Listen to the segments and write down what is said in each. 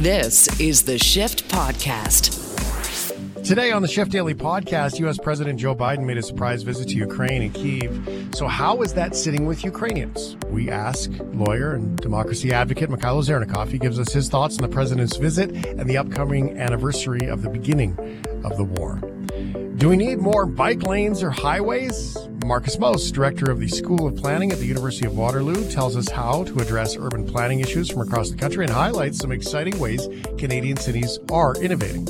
This is the Shift Podcast. Today on the Shift Daily podcast, U.S. President Joe Biden made a surprise visit to Ukraine and Kiev. So, how is that sitting with Ukrainians? We ask lawyer and democracy advocate Mykhailo Zhernakov. He gives us his thoughts on the president's visit and the upcoming anniversary of the beginning of the war. Do we need more bike lanes or highways? Markus Moos, director of the School of Planning at the University of Waterloo, tells us how to address urban planning issues from across the country and highlights some exciting ways Canadian cities are innovating.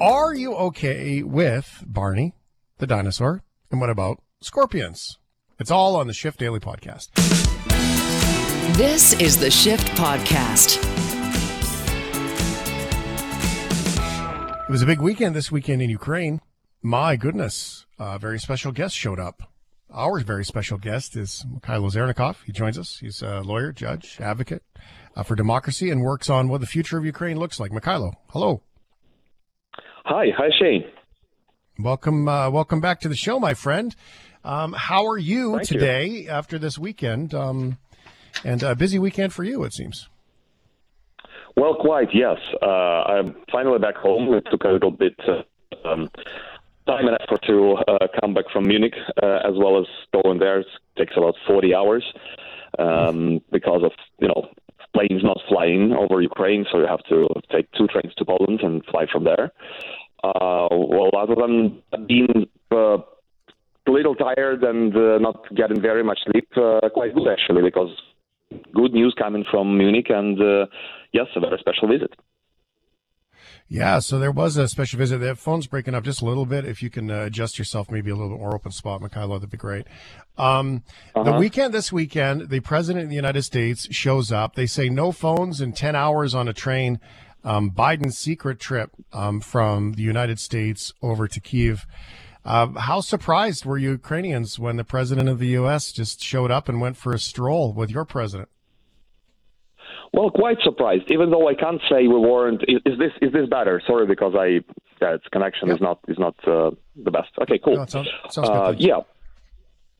Are you okay with Barney, the dinosaur? And what about scorpions? It's all on the Shift Daily podcast. This is the Shift Podcast. It was a big weekend this weekend in Ukraine. My goodness, a very special guest showed up. Our very special guest is Mykhailo Zhernakov. He joins us. He's a lawyer, judge, advocate uh, for democracy, and works on what the future of Ukraine looks like. Mykhailo, hello. Hi, hi Shane. Welcome, uh, welcome back to the show, my friend. Um, how are you Thank today you. after this weekend? Um, and a busy weekend for you, it seems. Well, quite yes. Uh, I'm finally back home. It took a little bit uh, um, time and effort to uh, come back from Munich, uh, as well as going there. It takes about 40 hours um, because of you know planes not flying over Ukraine, so you have to take two trains to Poland and fly from there. Uh, well, other than being uh, a little tired and uh, not getting very much sleep, uh, quite good actually, because good news coming from Munich, and uh, yes, a very special visit. Yeah, so there was a special visit. The phone's breaking up just a little bit. If you can uh, adjust yourself maybe a little bit more open spot, Mykhailo, that'd be great. Um, uh-huh. The weekend, this weekend, the president of the United States shows up. They say no phones and 10 hours on a train. Um, Biden's secret trip um, from the United States over to Kiev. Uh, how surprised were Ukrainians when the president of the U.S. just showed up and went for a stroll with your president? Well, quite surprised. Even though I can't say we weren't. Is, is this is this better? Sorry, because I yeah, its connection yep. is not is not uh, the best. Okay, cool. No, sounds, sounds uh, yeah,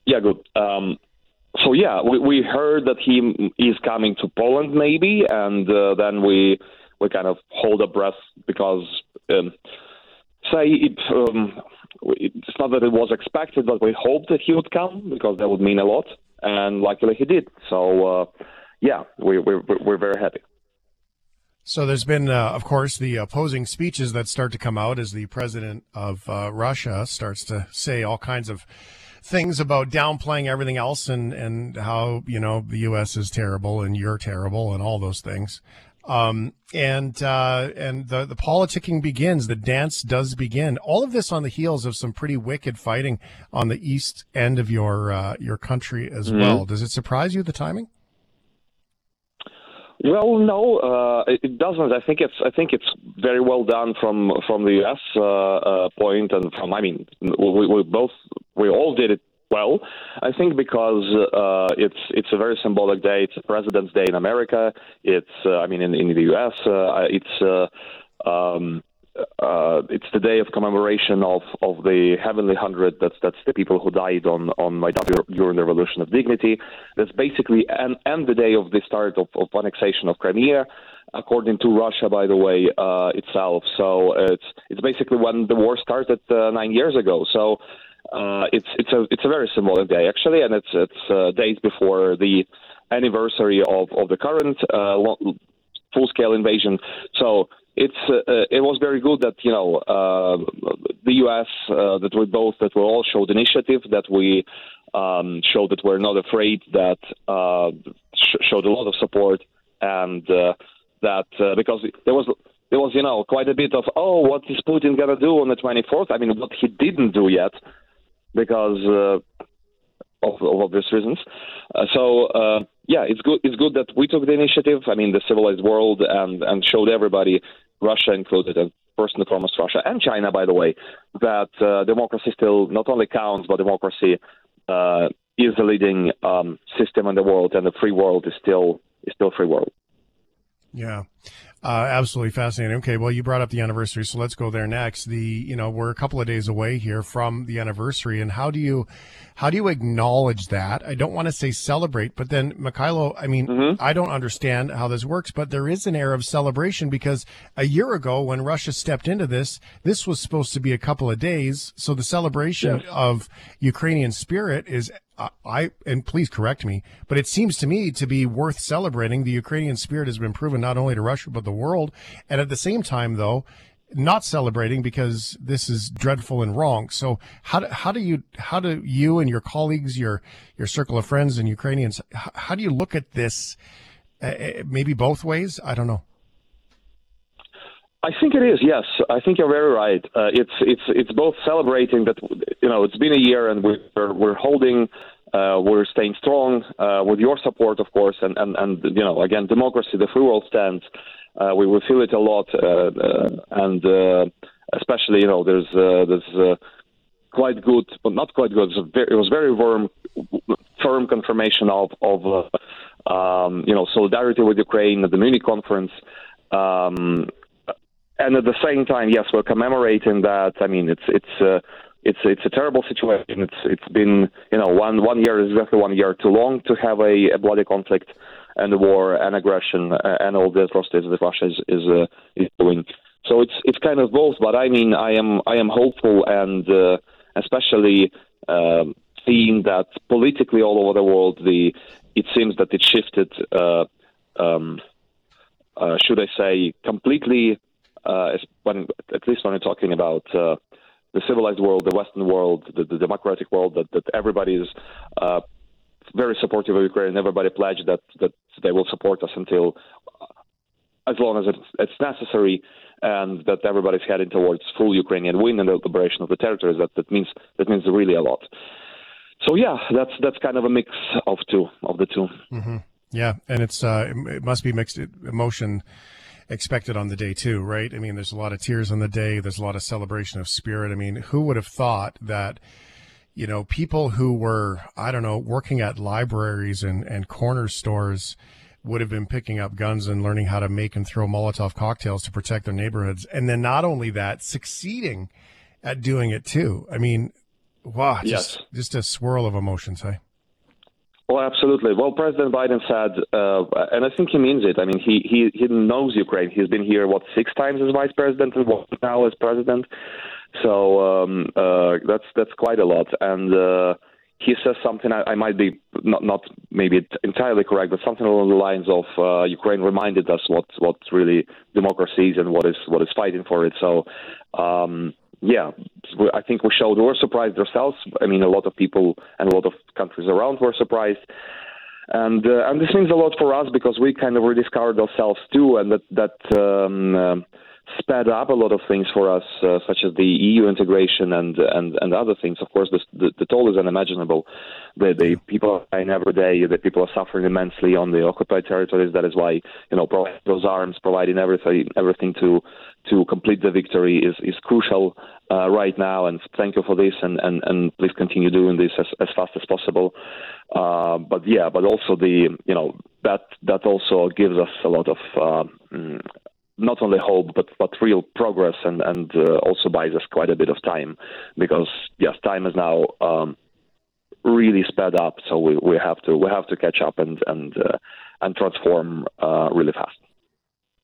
yeah, good. Um, so yeah, we, we heard that he is coming to Poland maybe, and uh, then we we kind of hold a breath because um, say it, um, it's not that it was expected, but we hoped that he would come because that would mean a lot, and luckily he did. So. Uh, yeah, we, we're we're very happy. So there's been, uh, of course, the opposing speeches that start to come out as the president of uh, Russia starts to say all kinds of things about downplaying everything else and and how you know the U.S. is terrible and you're terrible and all those things. Um, and uh, and the the politicking begins. The dance does begin. All of this on the heels of some pretty wicked fighting on the east end of your uh, your country as mm-hmm. well. Does it surprise you the timing? Well, no, uh, it doesn't. I think it's I think it's very well done from from the U.S. Uh, uh, point and from I mean we, we both we all did it well. I think because uh, it's it's a very symbolic day. It's President's Day in America. It's uh, I mean in, in the U.S. Uh, it's. Uh, um, uh, it's the day of commemoration of, of the Heavenly Hundred. That's that's the people who died on on Maidan during the Revolution of Dignity. That's basically and and the day of the start of, of annexation of Crimea, according to Russia, by the way, uh, itself. So it's it's basically when the war started uh, nine years ago. So uh, it's it's a it's a very symbolic day actually, and it's it's uh, days before the anniversary of of the current uh, full scale invasion. So it's uh, uh, it was very good that you know uh, the U.S. Uh, that we both that we all showed initiative that we um, showed that we're not afraid that uh, sh- showed a lot of support and uh, that because there was there was you know quite a bit of oh what is Putin gonna do on the 24th I mean what he didn't do yet because of, of obvious reasons so yeah, it's good. It's good that we took the initiative. I mean, the civilized world and and showed everybody Russia included, and first and foremost Russia and China, by the way, that uh, democracy still not only counts, but democracy uh, is the leading um, system in the world, and the free world is still is still free world. Yeah. Uh, absolutely fascinating. Okay, well, you brought up the anniversary, so let's go there next. The you know we're a couple of days away here from the anniversary, and how do you how do you acknowledge that? I don't want to say celebrate, but then Mykhailo, I mean, mm-hmm. I don't understand how this works, but there is an air of celebration because a year ago when Russia stepped into this, this was supposed to be a couple of days, so the celebration yes. of Ukrainian spirit is I and please correct me, but it seems to me to be worth celebrating. The Ukrainian spirit has been proven not only to Russia but the world, and at the same time, though, not celebrating because this is dreadful and wrong. So how do, how do you how do you and your colleagues, your your circle of friends and Ukrainians, how, do you look at this? Uh, maybe both ways. I don't know. I think it is. Yes, I think you're very right. Uh, it's it's it's both celebrating that you know it's been a year and we're we're holding, uh, we're staying strong uh, with your support, of course, and, and and you know again democracy, the free world stands. Uh, we will feel it a lot, uh, uh, and especially you know there's there's quite good, but not quite good. It was very, it was very firm firm confirmation of of um, you know solidarity with Ukraine at the Munich conference. Um, and at the same time, yes, we're commemorating that. I mean, it's it's uh, it's it's a terrible situation. It's it's been you know one one year is exactly one year too long to have a, a bloody conflict and a war and aggression uh, and all the atrocities that Russia is is, uh, is doing. So it's it's kind of both. But I mean, I am I am hopeful and uh, especially um, seeing that politically all over the world, the it seems that it shifted. Uh, um, uh, should I say completely uh, when, at least when we're talking about uh, the civilized world, the Western world, the, the democratic world, that, that everybody is uh, very supportive of Ukraine. Everybody pledged that that they will support us until uh, as long as it's, it's necessary, and that everybody's heading towards full Ukrainian win and the liberation of the territories. That that means that means really a lot. So yeah, that's that's kind of a mix of two of the 2 mm-hmm. Yeah, and it's uh, it must be mixed emotion expected on the day too, right? I mean, there's a lot of tears on the day. There's a lot of celebration of spirit. I mean, who would have thought that, you know, people who were, I don't know, working at libraries and, and corner stores would have been picking up guns and learning how to make and throw Molotov cocktails to protect their neighborhoods. And then not only that, succeeding at doing it too. I mean, wow, just, yes. just a swirl of emotions, hey? Well, absolutely. Well, President Biden said, uh, and I think he means it. I mean, he, he he knows Ukraine. He's been here what six times as vice president and now as president. So um, uh, that's that's quite a lot. And uh, he says something I, I might be not not maybe entirely correct, but something along the lines of uh, Ukraine reminded us what what really democracy is and what is what is fighting for it. So. Um, yeah, I think we showed we were surprised ourselves. I mean, a lot of people and a lot of countries around were surprised, and uh, and this means a lot for us because we kind of rediscovered ourselves too, and that that um, uh, sped up a lot of things for us, uh, such as the EU integration and and and other things. Of course, the the, the toll is unimaginable. The, the people are dying every day. The people are suffering immensely on the occupied territories. That is why you know providing those arms, providing everything everything to to complete the victory is is crucial uh, right now. And thank you for this, and and and please continue doing this as as fast as possible. Uh, but yeah, but also the you know that that also gives us a lot of uh, mm, not only hope but but real progress and and uh, also buys us quite a bit of time because yes time is now um, really sped up. So we, we have to we have to catch up and and uh, and transform uh, really fast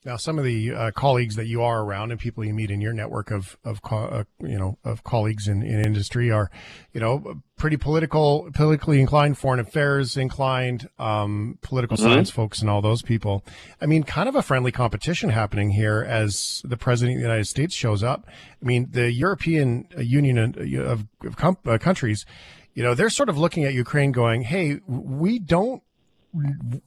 now, some of the uh, colleagues that you are around and people you meet in your network of of co- uh, you know of colleagues in, in industry are, you know, pretty political, politically inclined, foreign affairs inclined, um, political mm-hmm. science folks, and all those people. I mean, kind of a friendly competition happening here as the president of the United States shows up. I mean, the European Union of, of com- uh, countries, you know, they're sort of looking at Ukraine, going, "Hey, we don't."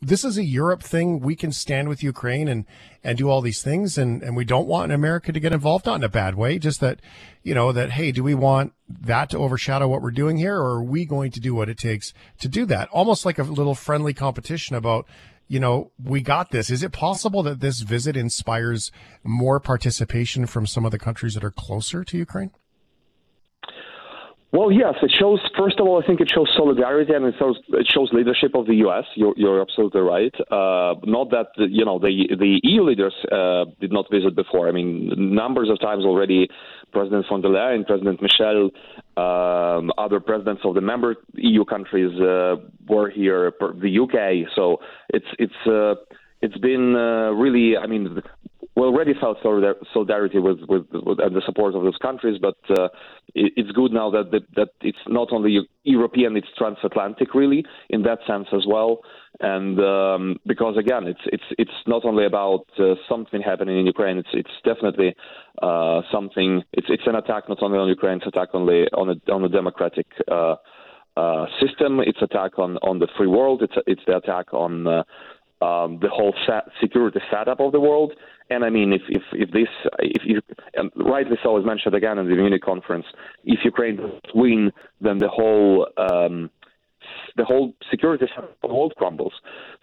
This is a Europe thing. We can stand with Ukraine and, and do all these things. And, and we don't want America to get involved, not in a bad way, just that, you know, that, hey, do we want that to overshadow what we're doing here? Or are we going to do what it takes to do that? Almost like a little friendly competition about, you know, we got this. Is it possible that this visit inspires more participation from some of the countries that are closer to Ukraine? Well, yes, it shows. First of all, I think it shows solidarity and it shows it shows leadership of the U.S. You're, you're absolutely right. Uh, not that the, you know the the EU leaders uh, did not visit before. I mean, numbers of times already. President von der Leyen, President Michel, um, other presidents of the member EU countries uh, were here. The UK. So it's it's uh, it's been uh, really. I mean, we already felt solidarity with, with, with and the support of those countries, but uh, it, it's good now that, that that it's not only European, it's transatlantic, really, in that sense as well. And um, because again, it's it's it's not only about uh, something happening in Ukraine. It's it's definitely uh, something. It's it's an attack not only on Ukraine, it's attack only on a on a democratic. Uh, uh, system. It's attack on, on the free world. It's it's the attack on uh, um, the whole set, security setup of the world. And I mean, if if, if this, if you, and rightly so, as mentioned again in the Munich conference, if Ukraine does win, then the whole um, the whole security setup of the world crumbles.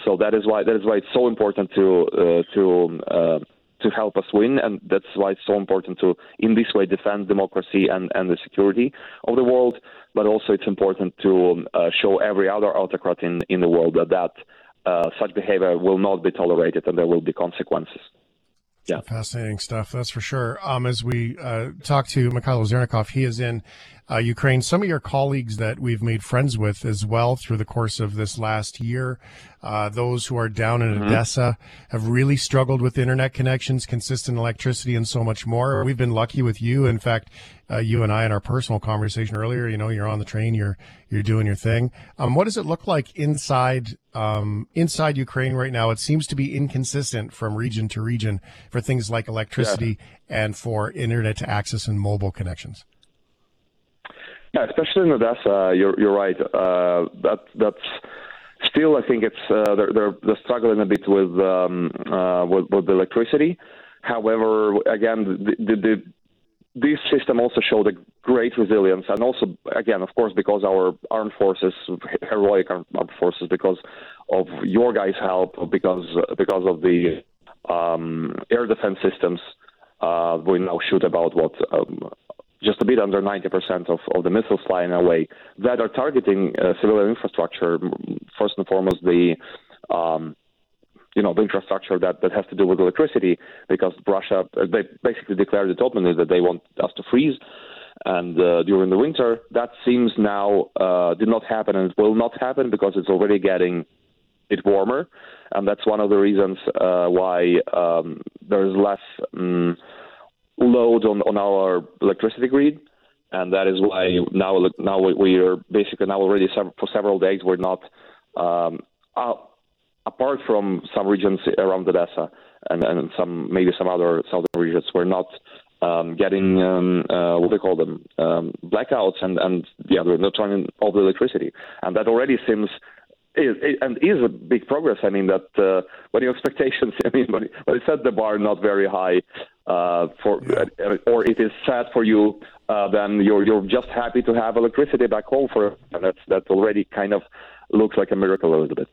So that is why that is why it's so important to uh, to uh, to help us win, and that's why it's so important to, in this way, defend democracy and, and the security of the world. But also, it's important to uh, show every other autocrat in, in the world that that uh, such behavior will not be tolerated and there will be consequences. Yeah. Fascinating stuff, that's for sure. Um, as we uh, talk to Mykhailo Zhernakov, he is in uh, Ukraine. Some of your colleagues that we've made friends with as well through the course of this last year, uh, those who are down in mm-hmm. Odessa, have really struggled with internet connections, consistent electricity, and so much more. We've been lucky with you. In fact, uh, you and I in our personal conversation earlier, you know, you're on the train, you're you're doing your thing. Um, what does it look like inside um, inside Ukraine right now? It seems to be inconsistent from region to region for things like electricity yeah. and for internet to access and mobile connections. Yeah, especially in Odessa, you're you're right. Uh, that that's still, I think it's uh, they're, they're, they're struggling a bit with um, uh, with, with the electricity. However, again, the, the, the this system also showed a great resilience, and also, again, of course, because our armed forces, heroic armed forces, because of your guys' help, because because of the um, air defense systems, uh, we now shoot about what um, just a bit under 90% of, of the missiles flying away that are targeting uh, civilian infrastructure. First and foremost, the um, you know the infrastructure that, that has to do with electricity, because Russia uh, they basically declared it openly that they want us to freeze. And uh, during the winter, that seems now uh, did not happen, and it will not happen because it's already getting it warmer, and that's one of the reasons uh, why um, there's less. Um, load on, on our electricity grid, and that is why now now we are basically now already for several days we're not um, uh, apart from some regions around Odessa and, and some maybe some other southern regions we're not um, getting um, uh, what do they call them um, blackouts and and yeah they're not turning off the electricity and that already seems is, and is a big progress. I mean that uh, when your expectations, I mean, when, when you set the bar not very high, uh, for uh, or it is sad for you, uh, then you're you're just happy to have electricity back home for, and that's that already kind of looks like a miracle a little bit.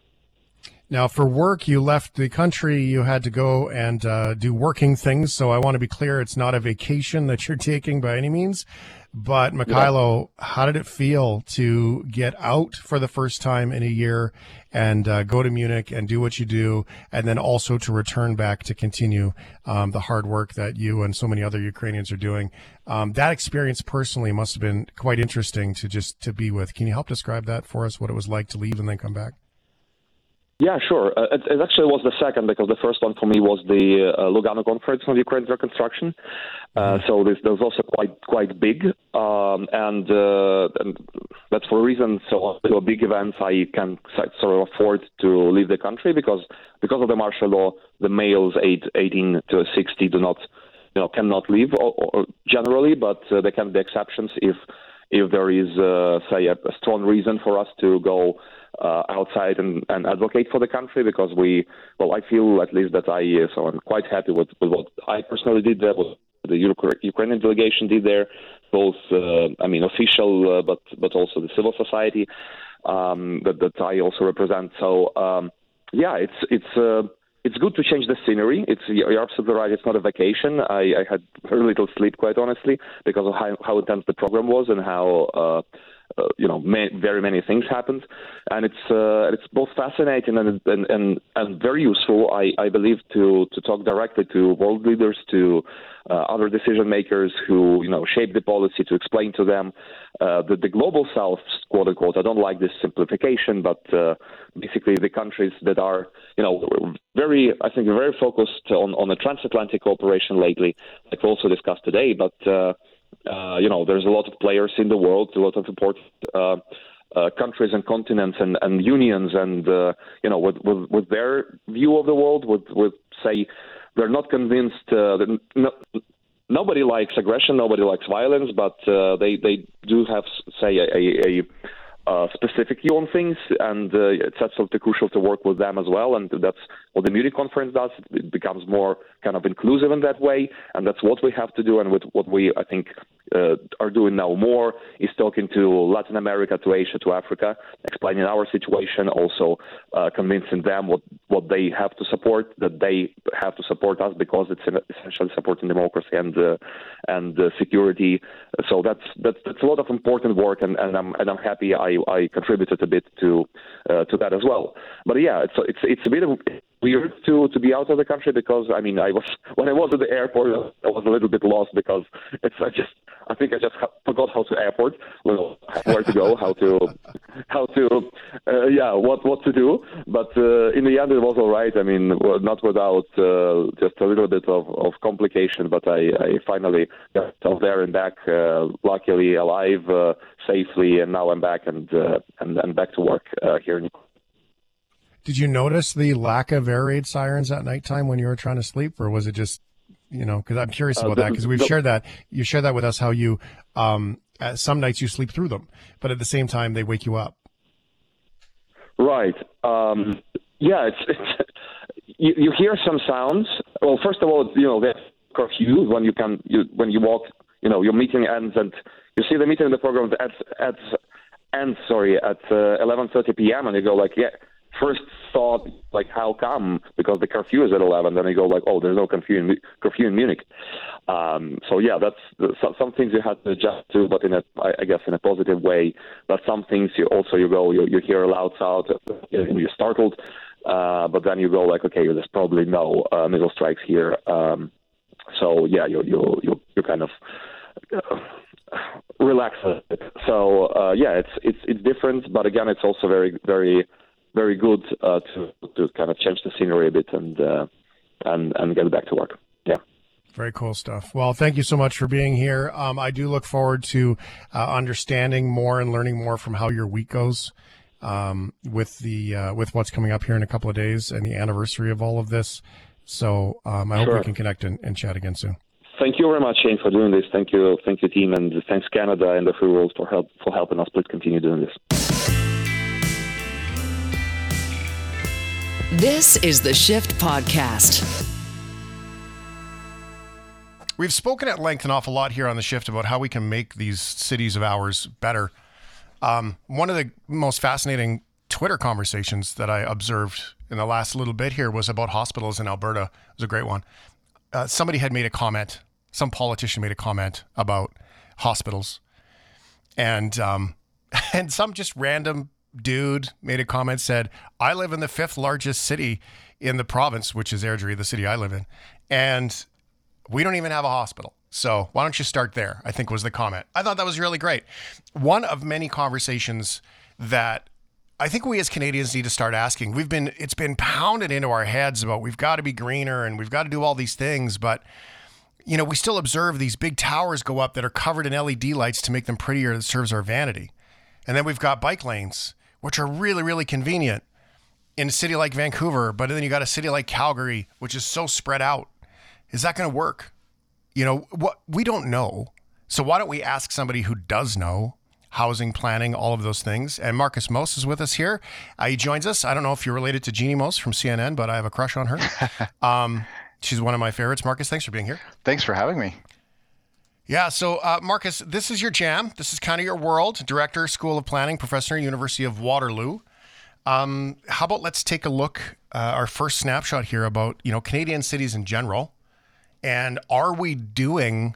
Now, for work, you left the country. You had to go and uh, do working things. So I want to be clear: it's not a vacation that you're taking by any means. But Mykhailo, yeah. how did it feel to get out for the first time in a year and uh, go to Munich and do what you do, and then also to return back to continue um, the hard work that you and so many other Ukrainians are doing? Um, that experience personally must have been quite interesting to just to be with. Can you help describe that for us? What it was like to leave and then come back? Yeah, sure. Uh, it, it, actually was the second because the first one for me was the uh, Lugano Conference on Ukraine reconstruction. Uh, mm-hmm. so this, this was also quite quite big, um, and, uh, and, that's for a reason. So to a big event, I can sort of afford to leave the country because because of the martial law, the males age 18 to 60 do not, you know, cannot leave or, or generally, but uh, there can be exceptions if if there is, uh, say, a, a strong reason for us to go uh, outside and, and advocate for the country because we, well, I feel at least that I, uh, so I'm quite happy with, with what I personally did there, what the Ukrainian delegation did there, both, uh, I mean, official, uh, but but also the civil society um, that that I also represent. So um, yeah, it's it's. Uh, it's good to change the scenery. It's you're absolutely right. It's not a vacation. I, I had very little sleep, quite honestly, because of how, how intense the program was and how. Uh, you know, may, very many things happened, and it's uh, it's both fascinating and, and and and very useful. I, I believe to to talk directly to world leaders, to uh, other decision makers who you know shape the policy, to explain to them uh, that the global south, quote unquote. I don't like this simplification, but uh, basically the countries that are you know very I think very focused on on the transatlantic cooperation lately, like we also discussed today, but. Uh, you know, there's a lot of players in the world, a lot of important uh, uh, countries and continents and, and unions, and uh, you know, with, with, with their view of the world, with with say, they're not convinced uh, that no, nobody likes aggression, nobody likes violence, but they they do have say a, a, a uh, specific on things, and uh, it's absolutely crucial to work with them as well. And that's what the Munich conference does. It becomes more kind of inclusive in that way, and that's what we have to do. And with what we, I think, uh, are doing now more is talking to Latin America, to Asia, to Africa, explaining our situation, also uh, convincing them what what they have to support, that they have to support us because it's essentially supporting democracy and uh, and uh, security. So that's that's that's a lot of important work, and, and I'm and I'm happy I, I contributed a bit to uh, to that as well. But yeah, it's it's it's a bit of weird to to be out of the country because I mean I was when I was at the airport I was a little bit lost because it's I just I think I just forgot how to airport well, where to go how to how to uh, yeah what what to do. But uh, in the end it was all right. I mean not without uh, just a little bit of, of complication but I, I finally got out there and back uh, luckily alive uh, safely. And now I'm back and uh, and, and back to work here in did you notice the lack of air raid sirens at nighttime when you were trying to sleep, or was it just, you know, because I'm curious uh, about uh, that because we've shared that you shared that with us how you, um, some nights you sleep through them, but at the same time they wake you up. Right. Um, yeah. It's, it's you, you, hear some sounds. Well, first of all, you know, the curfew when you can you, when you walk. You know, your meeting ends and you see the meeting in the program at at ends sorry at uh, 11:30 p.m. and you go like, yeah first thought like how come? Because the curfew is at 11 then you go like oh there's no curfew in, curfew in munich. Um, so yeah that's some, things you have to adjust to but in a i guess in a positive way. But some things you also you go you, you hear a loud sound you're startled uh, but then you go like okay there's probably no uh, missile strikes here. Um, so yeah you you you you kind of uh, relax a bit. So uh, yeah, it's it's it's different, but again, it's also very very very good uh, to to kind of change the scenery a bit and uh, and and get back to work. Yeah. Very cool stuff. Well, thank you so much for being here. Um, I do look forward to uh, understanding more and learning more from how your week goes um, with the uh, with what's coming up here in a couple of days and the anniversary of all of this. So um, I hope we can connect and, and chat again soon. Thank you very much, Shane, for doing this. Thank you, thank you, team, and thanks Canada and the free world for help for helping us. Please continue doing this. This is the Shift Podcast. We've spoken at length an awful lot here on the Shift about how we can make these cities of ours better. Um, one of the most fascinating Twitter conversations that I observed in the last little bit here was about hospitals in Alberta. It was a great one. Uh, somebody had made a comment, some politician made a comment about hospitals, and um, and some just random dude made a comment said, I live in the fifth largest city in the province, which is Airdrie, the city I live in, and we don't even have a hospital. So why don't you start there? I think was the comment. I thought that was really great. One of many conversations that I think we as Canadians need to start asking. We've been it's been pounded into our heads about we've got to be greener and we've got to do all these things, but you know, we still observe these big towers go up that are covered in LED lights to make them prettier that serves our vanity. And then we've got bike lanes which are really, really convenient in a city like Vancouver, but then you got a city like Calgary, which is so spread out. Is that going to work? You know, what we don't know. So why don't we ask somebody who does know housing planning, all of those things? And Markus Moos is with us here. Uh, he joins us. I don't know if you're related to Jeannie Moos from CNN, but I have a crush on her. um, she's one of my favorites. Markus, thanks for being here. Thanks for having me. Yeah. So, uh, Markus, this is your jam. This is kind of your world. Director, School of Planning, Professor, University of Waterloo. Um, how about let's take a look, uh, our first snapshot here about you know Canadian cities in general, and are we doing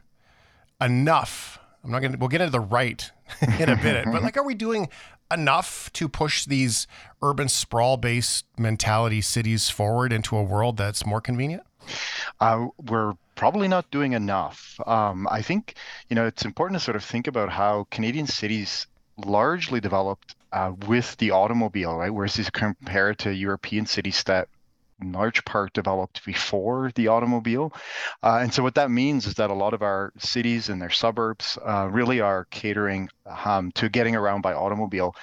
enough? I'm not gonna. We'll get into the right in a minute, but like, are we doing enough to push these urban sprawl-based mentality cities forward into a world that's more convenient? Uh, we're probably not doing enough. Um, I think you know it's important to sort of think about how Canadian cities largely developed uh, with the automobile, right? Whereas you compare it to European cities that in large part developed before the automobile. Uh, and so what that means is that a lot of our cities and their suburbs uh, really are catering um, to getting around by automobile.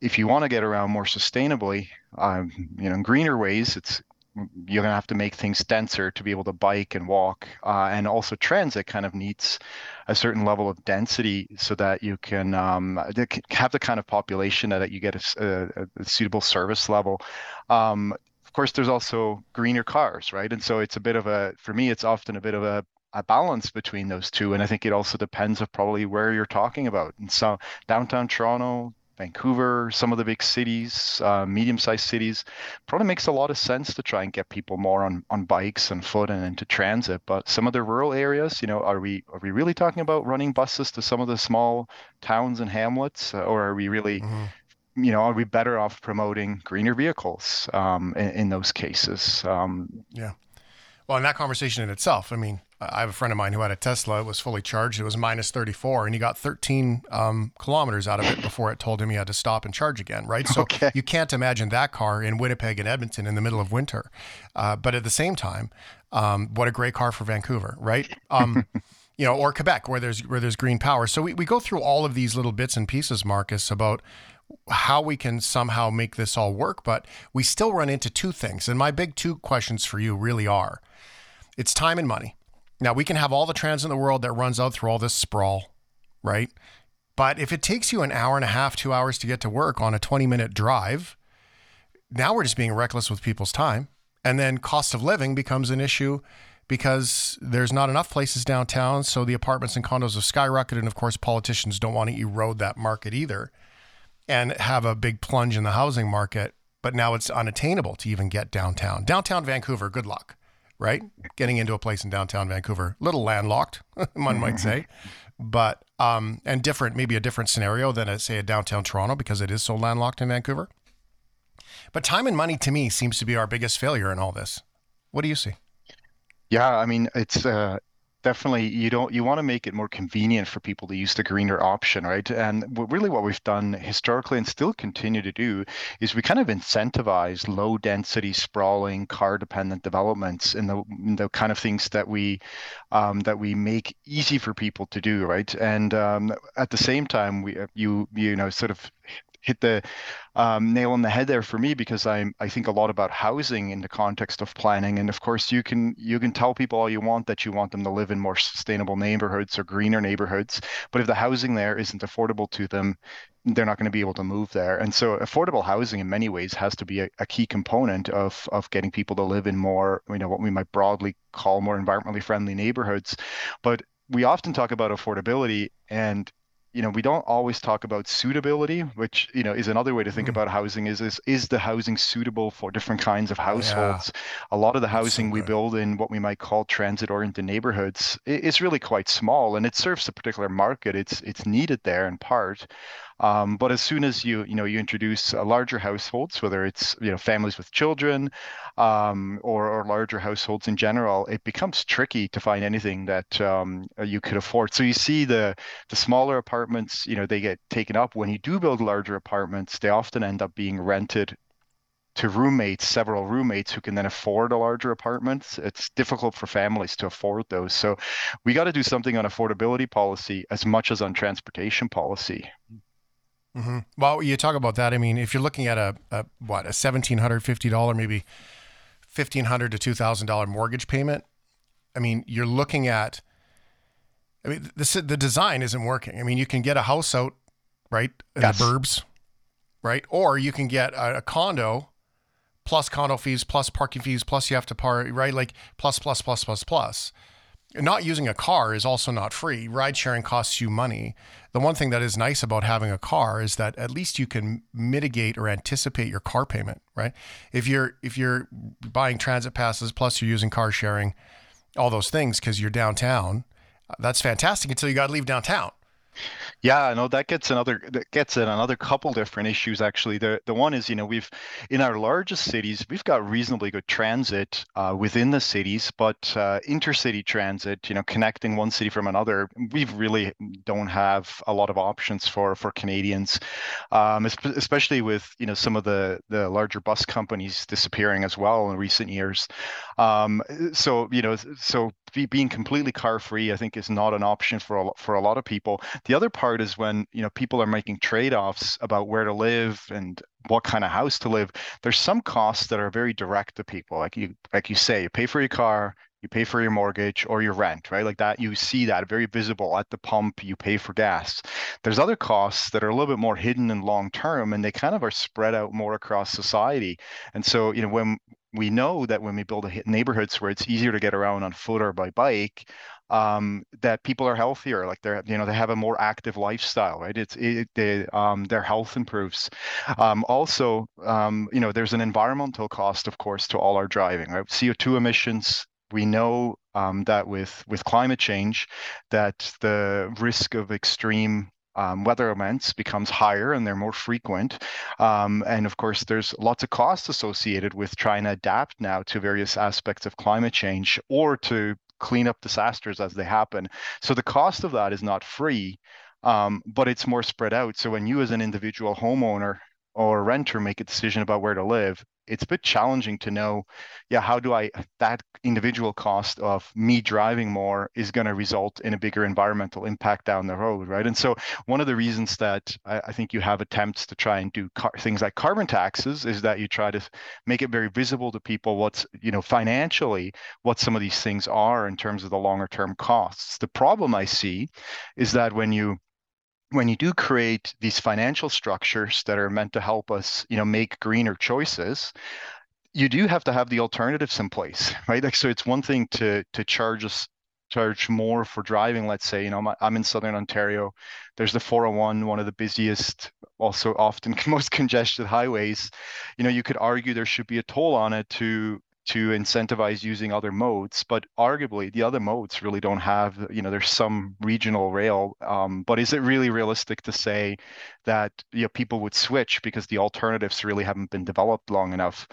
If you want to get around more sustainably, um, you know, in greener ways, it's you're going to have to make things denser to be able to bike and walk. Uh, and also transit kind of needs a certain level of density so that you can um, have the kind of population that you get a, a, a suitable service level. Um, of course, there's also greener cars, right? And so it's a bit of a, for me, it's often a bit of a a balance between those two. And I think it also depends of probably where you're talking about. And so downtown Toronto, Vancouver, some of the big cities, uh, medium-sized cities, probably makes a lot of sense to try and get people more on, on bikes and foot and into transit. But some of the rural areas, you know, are we are we really talking about running buses to some of the small towns and hamlets, uh, or are we really, mm-hmm. you know, are we better off promoting greener vehicles um, in, in, those cases? Um, yeah. Well, in that conversation in itself, I mean, I have a friend of mine who had a Tesla. It was fully charged. It was minus 34, and he got 13 um, kilometers out of it before it told him he had to stop and charge again, right? So okay. you can't imagine that car in Winnipeg and Edmonton in the middle of winter. Uh, but at the same time, um, what a great car for Vancouver, right? Um, you know, or Quebec, where there's where there's green power. So we, we go through all of these little bits and pieces, Markus, about how we can somehow make this all work. But we still run into two things. And my big two questions for you really are it's time and money now, we can have all the transit in the world that runs out through all this sprawl, right? But if it takes you an hour and a half, two hours to get to work on a 20 minute drive, now we're just being reckless with people's time. And then cost of living becomes an issue because there's not enough places downtown. So the apartments and condos have skyrocketed. And of course, politicians don't want to erode that market either and have a big plunge in the housing market. But now it's unattainable to even get downtown. Downtown Vancouver, good luck right? Getting into a place in downtown Vancouver, little landlocked, one might say, but um, and different, maybe a different scenario than a, say a downtown Toronto because it is so landlocked in Vancouver. But time and money to me seems to be our biggest failure in all this. What do you see? Yeah, I mean, it's uh, definitely you don't you want to make it more convenient for people to use the greener option right? And really what we've done historically and still continue to do is we kind of incentivize low density sprawling car dependent developments in the, the kind of things that we um, that we make easy for people to do right? And um, at the same time we you you know sort of hit the um, nail on the head there for me because I I think a lot about housing in the context of planning, and of course you can you can tell people all you want that you want them to live in more sustainable neighborhoods or greener neighborhoods, but if the housing there isn't affordable to them, they're not going to be able to move there. And so affordable housing in many ways has to be a, a key component of of getting people to live in more you know what we might broadly call more environmentally friendly neighborhoods, but we often talk about affordability and you know we don't always talk about suitability which you know is another way to think mm. about housing is, is is the housing suitable for different kinds of households yeah. a lot of the housing so we build in what we might call transit oriented neighborhoods is really quite small and it serves a particular market it's it's needed there in part um, but as soon as you you know you introduce larger households, whether it's you know families with children um, or, or larger households in general, it becomes tricky to find anything that um, you could afford. So you see the the smaller apartments, you know, they get taken up. When you do build larger apartments, they often end up being rented to roommates, several roommates who can then afford a larger apartment. It's difficult for families to afford those. So we got to do something on affordability policy as much as on transportation policy. Mm-hmm. Mm-hmm. Well, you talk about that. I mean, if you're looking at a, a what a seventeen hundred fifty dollar, maybe fifteen hundred to two thousand dollar mortgage payment, I mean, you're looking at. I mean, this the design isn't working. I mean, you can get a house out, right, in yes. the burbs, right, or you can get a, a condo, plus condo fees, plus parking fees, plus you have to park, right, like plus plus plus plus plus. Not using a car is also not free. Ride sharing costs you money. The one thing that is nice about having a car is that at least you can mitigate or anticipate your car payment, right? If you're if you're buying transit passes plus you're using car sharing, all those things because you're downtown, that's fantastic until you got to leave downtown. Yeah, no, that gets another that gets at another couple different issues actually. The the one is, you know, we've in our largest cities, we've got reasonably good transit uh, within the cities, but uh, intercity transit, you know, connecting one city from another, we really don't have a lot of options for for Canadians, um, especially with you know some of the the larger bus companies disappearing as well in recent years. Um, so you know, so being completely car free, I think, is not an option for a, for a lot of people. The other part is when you know people are making trade offs about where to live and what kind of house to live. There's some costs that are very direct to people, like you like you say, you pay for your car, you pay for your mortgage or your rent, right? Like that, you see that very visible at the pump, you pay for gas. There's other costs that are a little bit more hidden and long term, and they kind of are spread out more across society. And so, you know, when we know that when we build neighborhoods where it's easier to get around on foot or by bike, um, that people are healthier, like they're you know they have a more active lifestyle, right? It's it, they, um, their health improves. Um, also, um, you know, there's an environmental cost, of course, to all our driving, right? CO2 emissions. We know um, that with with climate change, that the risk of extreme um, weather events becomes higher and they're more frequent. Um, and of course, there's lots of costs associated with trying to adapt now to various aspects of climate change or to clean up disasters as they happen. So the cost of that is not free, um, but it's more spread out. So when you, as an individual homeowner, or renter make a decision about where to live, it's a bit challenging to know, yeah, how do I that individual cost of me driving more is going to result in a bigger environmental impact down the road, right? And so one of the reasons that I, I think you have attempts to try and do car, things like carbon taxes is that you try to make it very visible to people what's you know financially what some of these things are in terms of the longer term costs. The problem I see is that when you when you do create these financial structures that are meant to help us, you know, make greener choices, you do have to have the alternatives in place, right? Like, so it's one thing to to charge us charge more for driving. Let's say, you know, I'm in Southern Ontario. There's the 401, one of the busiest, also often most congested highways. You know, you could argue there should be a toll on it to to incentivize using other modes but arguably the other modes really don't have you know there's some regional rail um, but is it really realistic to say that you know people would switch because the alternatives really haven't been developed long enough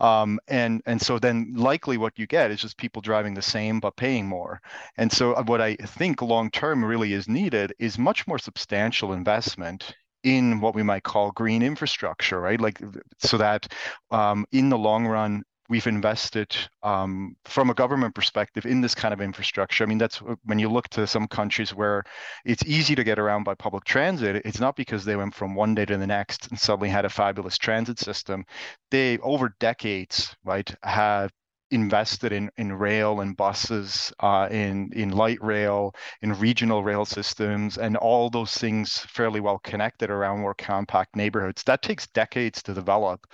um, and and so then likely what you get is just people driving the same but paying more and so uh, what i think long term really is needed is much more substantial investment in what we might call green infrastructure, right? Like so that um, in the long run, we've invested um, from a government perspective in this kind of infrastructure. I mean, that's when you look to some countries where it's easy to get around by public transit. It's not because they went from one day to the next and suddenly had a fabulous transit system. They, over decades, right, have invested in in rail and buses, uh, in in light rail, in regional rail systems, and all those things fairly well connected around more compact neighborhoods. That takes decades to develop,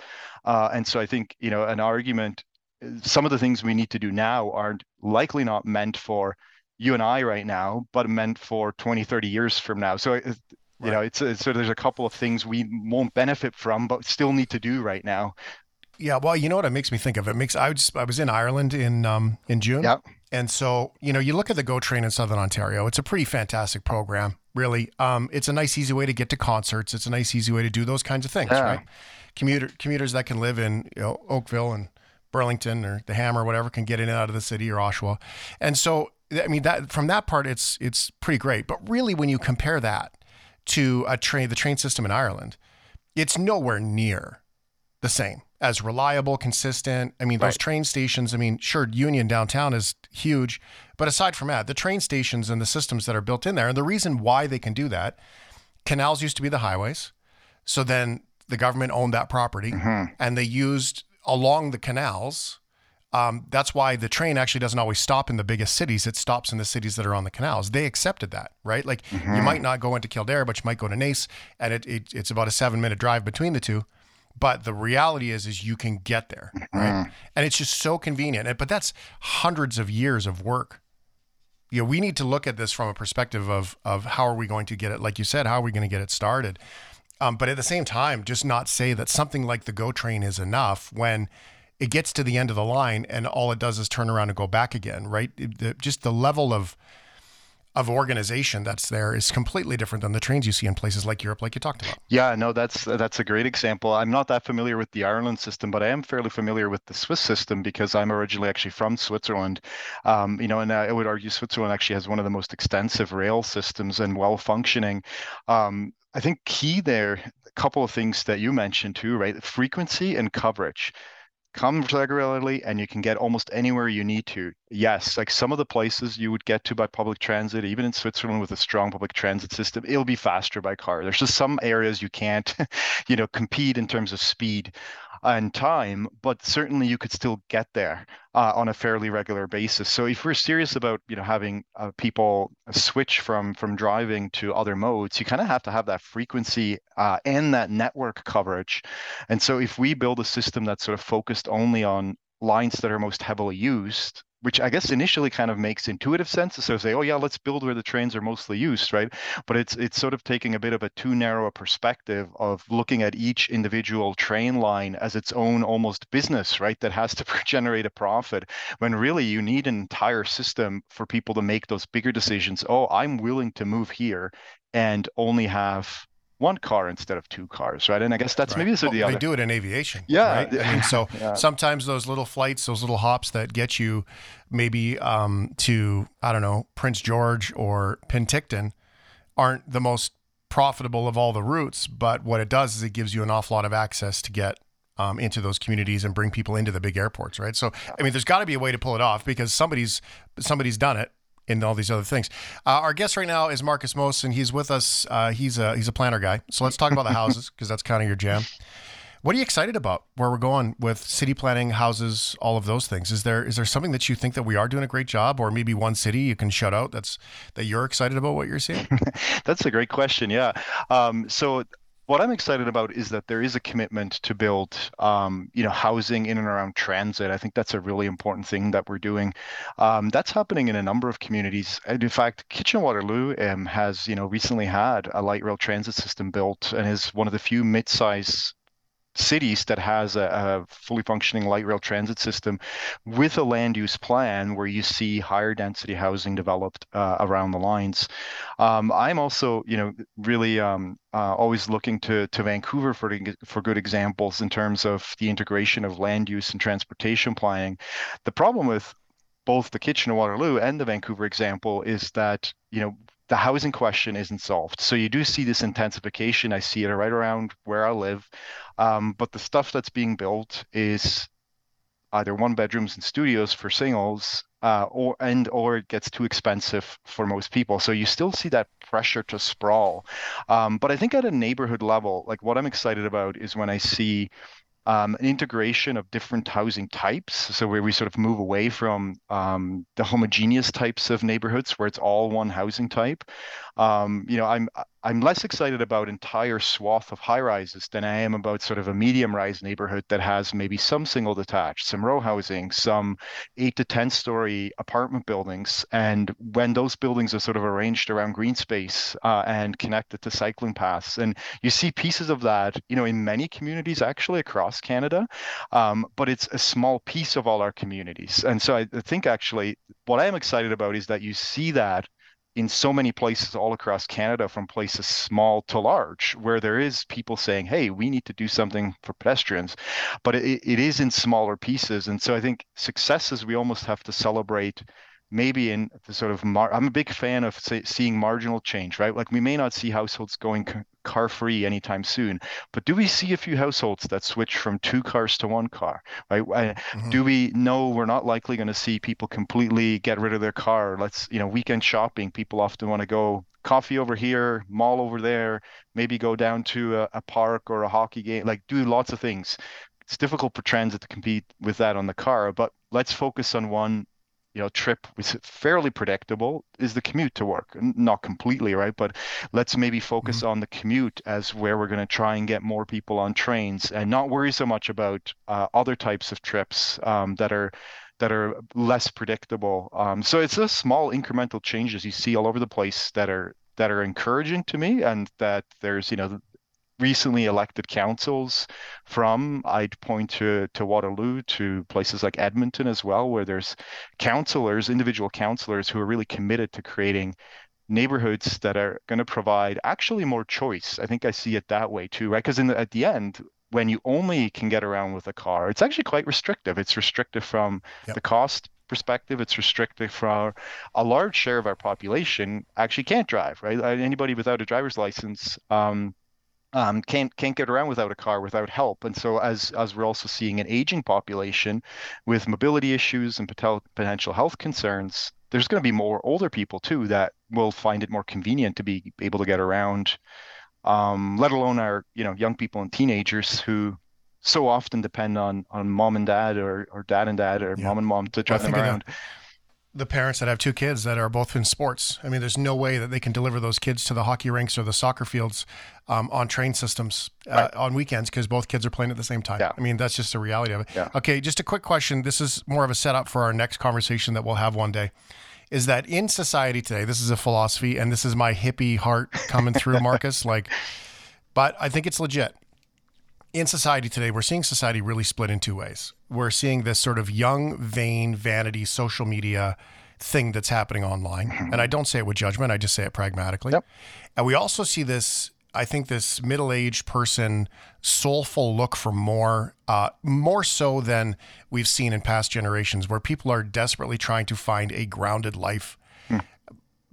uh, and so I think you know an argument. Some of the things we need to do now aren't likely not meant for you and I right now, but meant for 20, 30 years from now. So you right. know, it's, it's so there's a couple of things we won't benefit from, but still need to do right now yeah, well, you know what it makes me think of? It makes I was I was in Ireland in um in June. And so, you know, you look at the GO train in Southern Ontario, it's a pretty fantastic program, really. Um, it's a nice, easy way to get to concerts. It's a nice, easy way to do those kinds of things, yeah. right? Commuter commuters that can live in you know, Oakville and Burlington or the Hammer or whatever can get in and out of the city or Oshawa. And so, I mean, that from that part, it's it's pretty great. But really, when you compare that to a train, the train system in Ireland, it's nowhere near the same as reliable, consistent. I mean, those right. train stations, I mean, sure, Union downtown is huge, but aside from that, the train stations and the systems that are built in there, and the reason why they can do that, canals used to be the highways. So then the government owned that property mm-hmm. and they used along the canals. Um, that's why the train actually doesn't always stop in the biggest cities. It stops in the cities that are on the canals. They accepted that, right? Like mm-hmm. you might not go into Kildare, but you might go to Naas, and it, it, it's about a seven minute drive between the two. But the reality is, is you can get there, right? Mm. And it's just so convenient. But that's hundreds of years of work. you know, we need to look at this from a perspective of of how are we going to get it, like you said, how are we going to get it started? Um, but at the same time, just not say that something like the GO train is enough when it gets to the end of the line and all it does is turn around and go back again, right? The, just the level of of organization that's there is completely different than the trains you see in places like Europe, like you talked about. Yeah, no, that's that's a great example. I'm not that familiar with the Ireland system, but I am fairly familiar with the Swiss system because I'm originally actually from Switzerland. Um, you know, and I would argue Switzerland actually has one of the most extensive rail systems and well functioning. Um, I think key there, a couple of things that you mentioned too, right? Frequency and coverage comes regularly and you can get almost anywhere you need to. Yes, like some of the places you would get to by public transit, even in Switzerland with a strong public transit system, it'll be faster by car. There's just some areas you can't, you know, compete in terms of speed and time, but certainly you could still get there uh, on a fairly regular basis. So if we're serious about you know having uh, people switch from from driving to other modes, you kind of have to have that frequency uh, and that network coverage. And so if we build a system that's sort of focused only on lines that are most heavily used which I guess initially kind of makes intuitive sense. So say, oh yeah, let's build where the trains are mostly used, right? But it's it's sort of taking a bit of a too narrow a perspective of looking at each individual train line as its own almost business, right? That has to generate a profit. When really you need an entire system for people to make those bigger decisions. Oh, I'm willing to move here and only have one car instead of two cars, right? And I guess that's right. maybe well, the other. They do it in aviation. Yeah. Right? I mean, so yeah. sometimes those little flights, those little hops that get you maybe um, to, I don't know, Prince George or Penticton aren't the most profitable of all the routes. But what it does is it gives you an awful lot of access to get um, into those communities and bring people into the big airports, right? So, I mean, there's got to be a way to pull it off because somebody's somebody's done it and all these other things. Uh, our guest right now is Markus Mosen. He's with us. Uh, he's a he's a planner guy. So let's talk about the houses because that's kind of your jam. What are you excited about? Where we're going with city planning, houses, all of those things? Is there is there something that you think that we are doing a great job, or maybe one city you can shut out that's that you're excited about what you're seeing? that's a great question. Yeah. Um, so what I'm excited about is that there is a commitment to build, um, you know, housing in and around transit. I think that's a really important thing that we're doing. Um, that's happening in a number of communities. And in fact, Kitchener-Waterloo um, has, you know, recently had a light rail transit system built and is one of the few mid-size cities that has a, a, fully functioning light rail transit system with a land use plan where you see higher density housing developed uh, around the lines. Um, I'm also, you know, really um, uh, always looking to to Vancouver for for good examples in terms of the integration of land use and transportation planning. The problem with both the Kitchener-Waterloo and the Vancouver example is that you know the housing question isn't solved. So you do see this intensification. I see it right around where I live. Um, but the stuff that's being built is either one bedrooms and studios for singles uh, or and or it gets too expensive for most people so you still see that pressure to sprawl um, but i think at a neighborhood level like what i'm excited about is when i see um, an integration of different housing types. So where we sort of move away from um, the homogeneous types of neighborhoods where it's all one housing type. Um, you know, I'm I'm less excited about entire swath of high rises than I am about sort of a medium rise neighborhood that has maybe some single detached, some row housing, some eight to 10 story apartment buildings. And when those buildings are sort of arranged around green space uh, and connected to cycling paths, and you see pieces of that, you know, in many communities actually across Canada, um, but it's a small piece of all our communities. And so I, I think actually what I am excited about is that you see that in so many places all across Canada, from places small to large, where there is people saying, hey, we need to do something for pedestrians. But it, it is in smaller pieces. And so I think successes we almost have to celebrate maybe in the sort of mar- I'm a big fan of say, seeing marginal change, right? Like we may not see households going car free anytime soon, but do we see a few households that switch from two cars to one car, right? Mm-hmm. Do we know we're not likely going to see people completely get rid of their car? Let's, you know, weekend shopping, people often want to go coffee over here, mall over there, maybe go down to a, a park or a hockey game, like do lots of things. It's difficult for transit to compete with that on the car, but let's focus on one you know trip was fairly predictable is the commute to work not completely right but let's maybe focus mm-hmm. on the commute as where we're going to try and get more people on trains and not worry so much about uh, other types of trips um, that are that are less predictable. Um, so it's a small incremental changes you see all over the place that are that are encouraging to me, and that there's you know recently elected councils from i'd point to to waterloo to places like edmonton as well where there's councillors individual councillors who are really committed to creating neighborhoods that are going to provide actually more choice i think i see it that way too right because in at the end when you only can get around with a car, it's actually quite restrictive. It's restrictive from yep. the cost perspective. It's restrictive for a large share of our population actually can't drive, right? Uh, anybody without a driver's license um, um, can't can't get around without a car without help. And so as as we're also seeing an aging population with mobility issues and potential health concerns, there's going to be more older people too that will find it more convenient to be able to get around um, let alone our you know young people and teenagers who so often depend on on mom and dad or, or dad and dad or yeah. mom and mom to drive them around. The parents that have two kids that are both in sports. I mean, there's no way that they can deliver those kids to the hockey rinks or the soccer fields um, on train systems uh, right. on weekends because both kids are playing at the same time. Yeah. I mean, that's just the reality of it. Yeah. Okay, just a quick question. This is more of a setup for our next conversation that we'll have one day is that in society today, this is a philosophy, and this is my hippie heart coming through, Markus. like, but I think it's legit. In society today, we're seeing society really split in two ways. We're seeing this sort of young, vain, vanity, social media thing that's happening online. Mm-hmm. And I don't say it with judgment, I just say it pragmatically. Yep. And we also see this I think this middle-aged person soulful look for more, uh, more so than we've seen in past generations, where people are desperately trying to find a grounded life.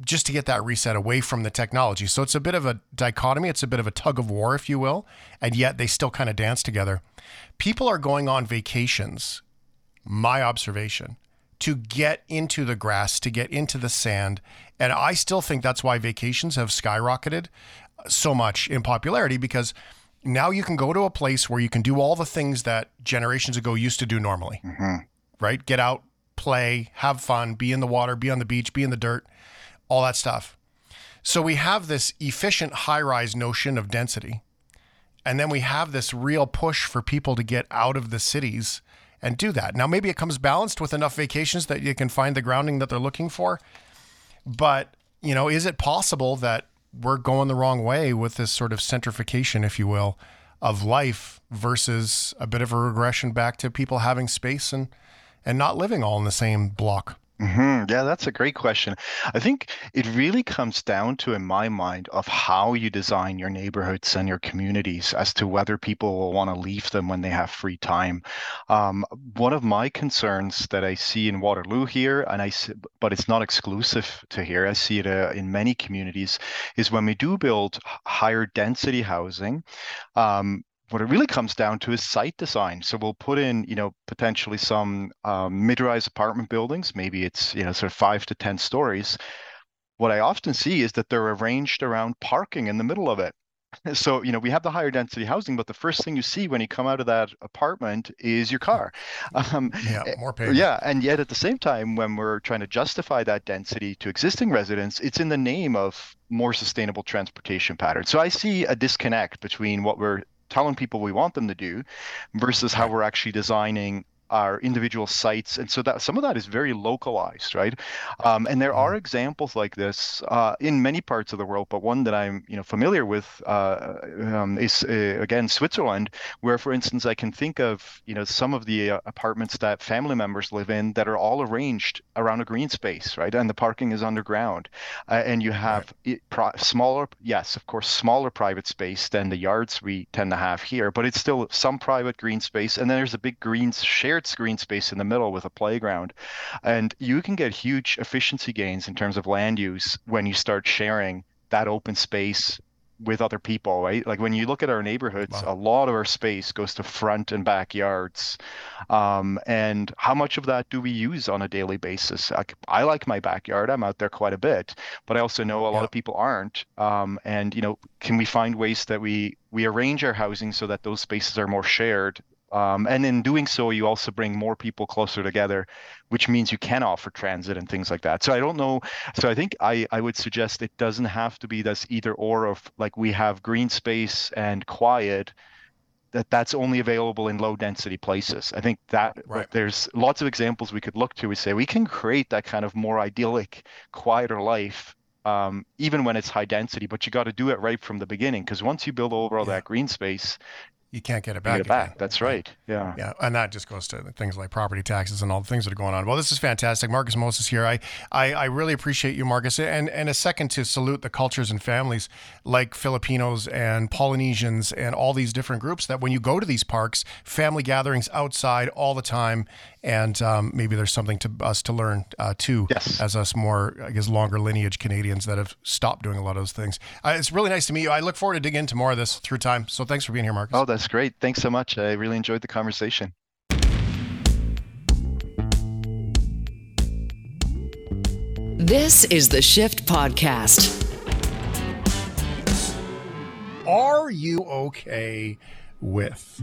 Just to get that reset away from the technology. So it's a bit of a dichotomy. It's a bit of a tug of war, if you will, and yet they still kind of dance together. People are going on vacations. My observation to get into the grass, to get into the sand. And I still think that's why vacations have skyrocketed so much in popularity because now you can go to a place where you can do all the things that generations ago used to do normally, mm-hmm. right? Get out, play, have fun, be in the water, be on the beach, be in the dirt, all that stuff. So we have this efficient high rise notion of density. And then we have this real push for people to get out of the cities and do that. Now, maybe it comes balanced with enough vacations that you can find the grounding that they're looking for. But, you know, is it possible that we're going the wrong way with this sort of centrification, if you will, of life versus a bit of a regression back to people having space and and not living all in the same block. Mm-hmm. Yeah, that's a great question. I think it really comes down to, in my mind, of how you design your neighborhoods and your communities as to whether people will want to leave them when they have free time. Um, one of my concerns that I see in Waterloo here, and I, but it's not exclusive to here. I see it uh, in many communities, is when we do build higher density housing. Um, what it really comes down to is site design. So we'll put in, you know, potentially some um, mid-rise apartment buildings. Maybe it's, you know, sort of five to 10 stories. What I often see is that they're arranged around parking in the middle of it. So, you know, we have the higher density housing, but the first thing you see when you come out of that apartment is your car. Um, yeah, eh, more payment. Yeah, and yet at the same time, when we're trying to justify that density to existing residents, it's in the name of more sustainable transportation patterns. So I see a disconnect between what we're telling people we want them to do versus how we're actually designing our individual sites and so that some of that is very localized right um, and there are mm-hmm. examples like this uh, in many parts of the world but one that i'm you know familiar with uh, um, is uh, again switzerland where for instance i can think of you know some of the uh, apartments that family members live in that are all arranged around a green space right and the parking is underground uh, and you have right. it, pro- smaller yes of course smaller private space than the yards we tend to have here but it's still some private green space and then there's a big green shared screen space in the middle with a playground. And you can get huge efficiency gains in terms of land use when you start sharing that open space with other people, right? Like when you look at our neighborhoods, wow. a lot of our space goes to front and backyards. Um, and how much of that do we use on a daily basis? I, I, like my backyard. I'm out there quite a bit, but I also know a lot yeah. of people aren't. Um, and you know, can we find ways that we we arrange our housing so that those spaces are more shared um, and in doing so, you also bring more people closer together, which means you can offer transit and things like that. So I don't know. So I think I, I would suggest it doesn't have to be this either or of like we have green space and quiet. that that's only available in low density places. I think that Right. there's lots of examples we could look to. We say we can create that kind of more idyllic, quieter life, um, even when it's high density. But you got to do it right from the beginning because once you build over all Yeah. that green space, You can't get it you back. get it back. That's right. Yeah. Yeah, and that just goes to things like property taxes and all the things that are going on. Well, this is fantastic. Markus Moses here. I, I, I really appreciate you, Markus, and and a second to salute the cultures and families like Filipinos and Polynesians and all these different groups that when you go to these parks, family gatherings outside all the time, and um, maybe there's something to us to learn uh, too, Yes. as us more, I guess, longer lineage Canadians that have stopped doing a lot of those things. Uh, it's really nice to meet you. I look forward to digging into more of this through time. So thanks for being here, Markus. Oh, that's great. Thanks so much. I really enjoyed the conversation. This is the Shift Podcast. Are you okay with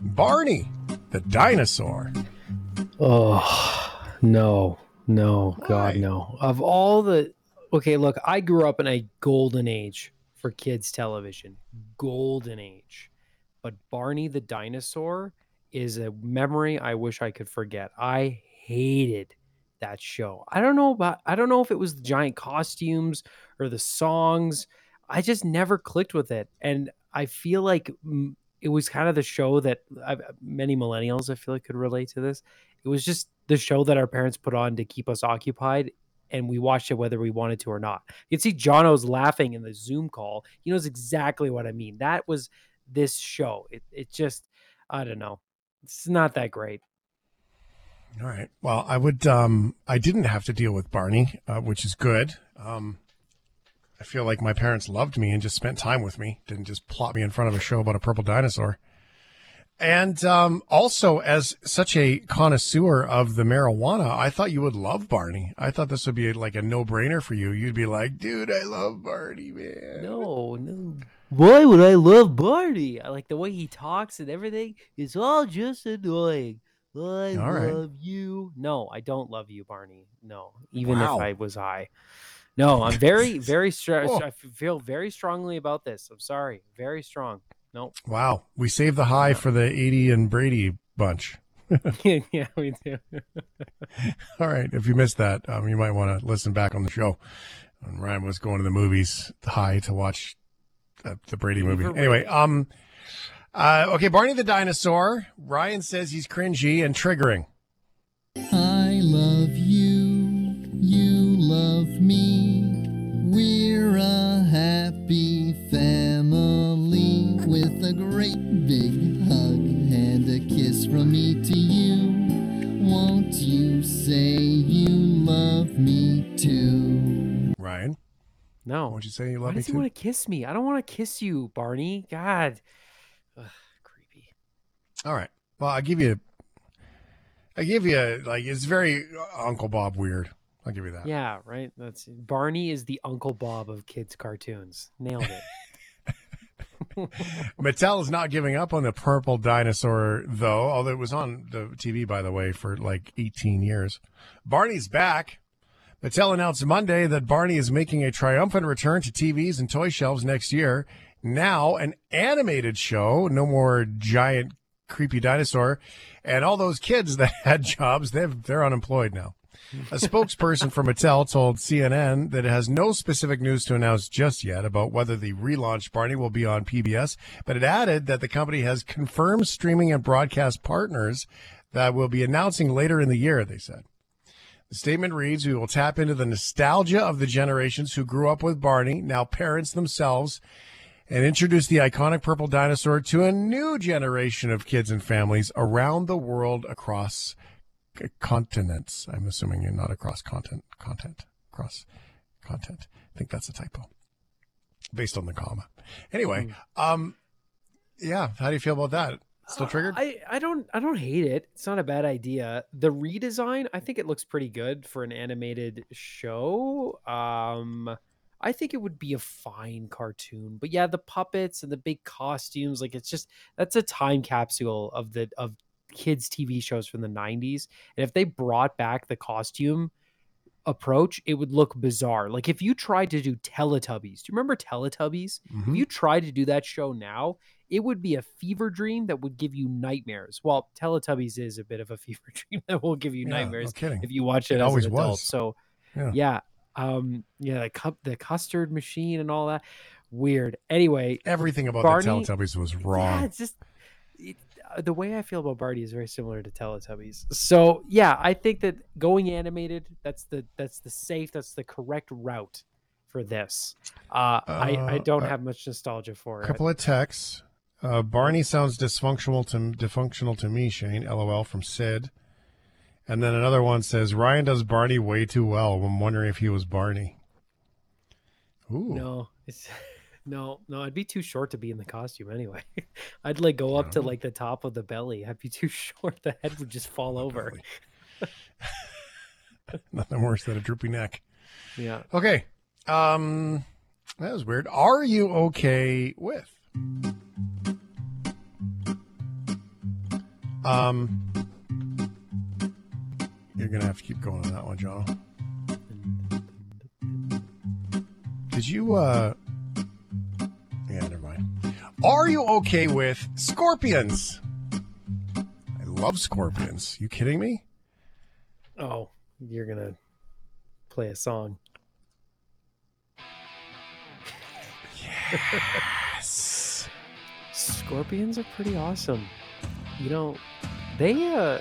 Barney the dinosaur? Oh no, no, God no. Of all the okay, look, I grew up in a golden age for kids television. Golden age. But Barney the dinosaur is a memory I wish I could forget. I hated that show. I don't know about I don't know if it was the giant costumes or the songs. I just never clicked with it. And I feel like mm, it was kind of the show that I, many millennials I feel like could relate to this it was just the show that our parents put on to keep us occupied and we watched it whether we wanted to or not you can see jono's laughing in the zoom call he knows exactly what i mean that was this show it, it just i don't know it's not that great All right. Well, I would. Um, I didn't have to deal with Barney, uh, which is good. Um, I feel like my parents loved me and just spent time with me. Didn't just plop me in front of a show about a purple dinosaur. And um, also, as such a connoisseur of the marijuana, I thought you would love Barney. I thought this would be like a no-brainer for you. You'd be like, "Dude, I love Barney, man." no no. Why would i love barney? I like the way he talks and everything. It's all just annoying. I All right. love you. No i don't love you barney. No even Wow. if i was high no i'm very very stressed i feel very strongly about this. I'm sorry. Very strong no Wow, we saved the high for the 80 and Brady bunch. yeah we do All right. If you missed that, um, you might want to listen back on the show. When Ryan was going to the movies high to watch uh, the Brady movie. Overrated. Anyway, um, uh, okay, Barney the dinosaur. Ryan says he's cringy and triggering. I love you, you love me. We're a happy family with a great big hug and a kiss from me to you. Won't you say you love me too? Ryan, no won't you say you why love me does he too? want to kiss me i don't want to kiss you barney god Ugh, creepy All right. Well, I give you. I give you like it's very uh, Uncle Bob weird. I'll give you that. yeah right that's barney is the uncle bob of kids cartoons nailed it Mattel is not giving up on the purple dinosaur, though, although it was on the TV, by the way, for like 18 years. Barney's back. Mattel announced Monday that Barney is making a triumphant return to TVs and toy shelves next year. Now, an animated show, no more giant, creepy dinosaur. And all those kids that had jobs, they're unemployed now. A spokesperson for Mattel told CNN that it has no specific news to announce just yet about whether the relaunched Barney will be on PBS, but it added that the company has confirmed streaming and broadcast partners that will be announcing later in the year, they said. The statement reads We will tap into the nostalgia of the generations who grew up with Barney, now parents themselves, and introduce the iconic purple dinosaur to a new generation of kids and families around the world across continents. I'm assuming you're not across content, content, across content. I think that's a typo based on the comma. Anyway, um, yeah, how do you feel about that? Still triggered? I, I don't I don't hate it. It's not a bad idea. The redesign, I think it looks pretty good for an animated show. Um I think it would be a fine cartoon. But yeah, the puppets and the big costumes, like it's just that's a time capsule of the of kids TV shows from the 90s. And if they brought back the costume approach, it would look bizarre. Like if you tried to do Teletubbies, do you remember Teletubbies? Mhm. If you tried to do that show now, it would be a fever dream that would give you nightmares. Well, Teletubbies is a bit of a fever dream that will give you Yeah, nightmares No kidding. if you watch it, It as always an adult. was. So Yeah. yeah, um, yeah, the cup, the custard machine, and all that. Weird. Anyway, Everything about Barney- the Teletubbies was wrong. yeah, it's just it, the way I feel about Barney is very similar to Teletubbies. So yeah, I think that going animated that's the that's the safe, that's the correct route for this. Uh, I I Uh, don't uh, have much nostalgia for it. A couple of texts. Uh, Barney sounds dysfunctional to dysfunctional to me, Shane. LOL from Sid. And then another one says Ryan does Barney way too well. I'm wondering if he was Barney. Ooh, No, it's no, no. I'd be too short to be in the costume anyway. I'd like go up to like the top of the belly. I'd be too short. The head would just fall over. Nothing worse than a droopy neck. Yeah. Okay. Um, that was weird. Are you okay with? Um, you're gonna have to keep going on that one, John. Did you? uh Yeah, never mind. Are you okay with scorpions? I love scorpions. You kidding me? Oh, you're gonna play a song. Yes. Scorpions are pretty awesome. You know, they uh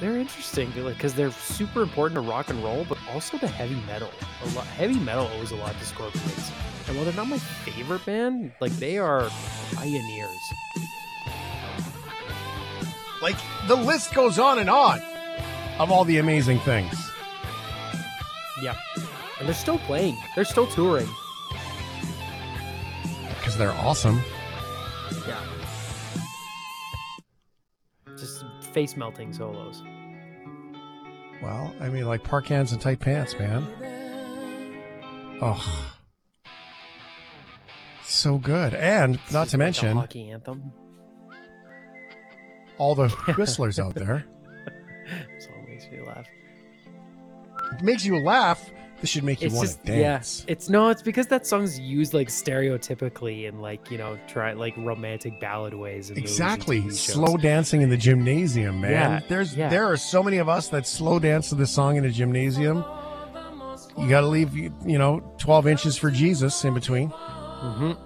they're interesting because they're super important to rock and roll, but also to heavy metal. A lot heavy metal owes a lot to Scorpions. And while they're not my favorite band, like they are pioneers. Like the list goes on and on of all the amazing things. Yeah. And they're still playing. They're still touring. Because they're awesome. Yeah. Just face melting solos. Well, I mean, like park hands and tight pants, man. Oh, so good, and not to like mention hockey anthem. all the whistlers out there. Song makes me laugh. It makes you laugh. This should make you It's want just to dance. yeah. It's no, it's because that song's used like stereotypically in like you know try like romantic ballad ways. In movies and Exactly, slow dancing in the gymnasium, man. Yeah, There's yeah. there are so many of us that slow dance to this song in a gymnasium. You got to leave, you know, twelve inches for Jesus in between. Mhm.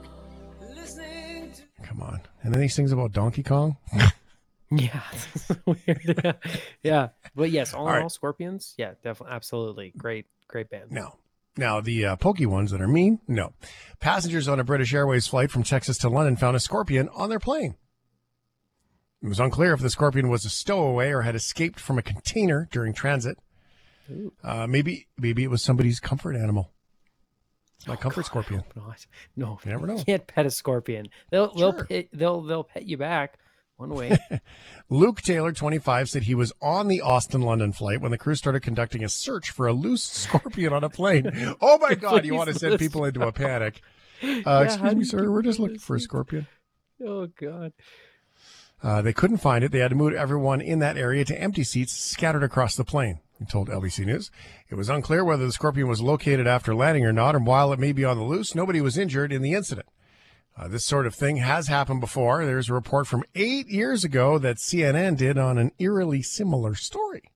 Come on, and then he sings about Donkey Kong. Yeah, weird. yeah, yeah. But yes, all, All in right. all, Scorpions. Yeah, definitely, absolutely, great, great band. No. Now, the uh, pokey ones that are mean, no. Passengers on a British Airways flight from Texas to London found a scorpion on their plane. It was unclear if the scorpion was a stowaway or had escaped from a container during transit. Uh, maybe, maybe it was somebody's comfort animal. My comfort God, scorpion. not. No, You never know. You can't pet a scorpion. They'll they'll pet, they'll they'll pet you back one way. Luke Taylor, 25, said he was on the Austin London flight when the crew started conducting a search for a loose scorpion on a plane. Oh my God, you want to send people into a panic. Uh, Yeah, excuse me, sir. We're just looking for a scorpion. oh God. Uh, they couldn't find it. They had to move everyone in that area to empty seats scattered across the plane, he told LBC News. It was unclear whether the scorpion was located after landing or not, and while it may be on the loose, nobody was injured in the incident. Uh, this sort of thing has happened before. There's a report from eight years ago that CNN did on an eerily similar story.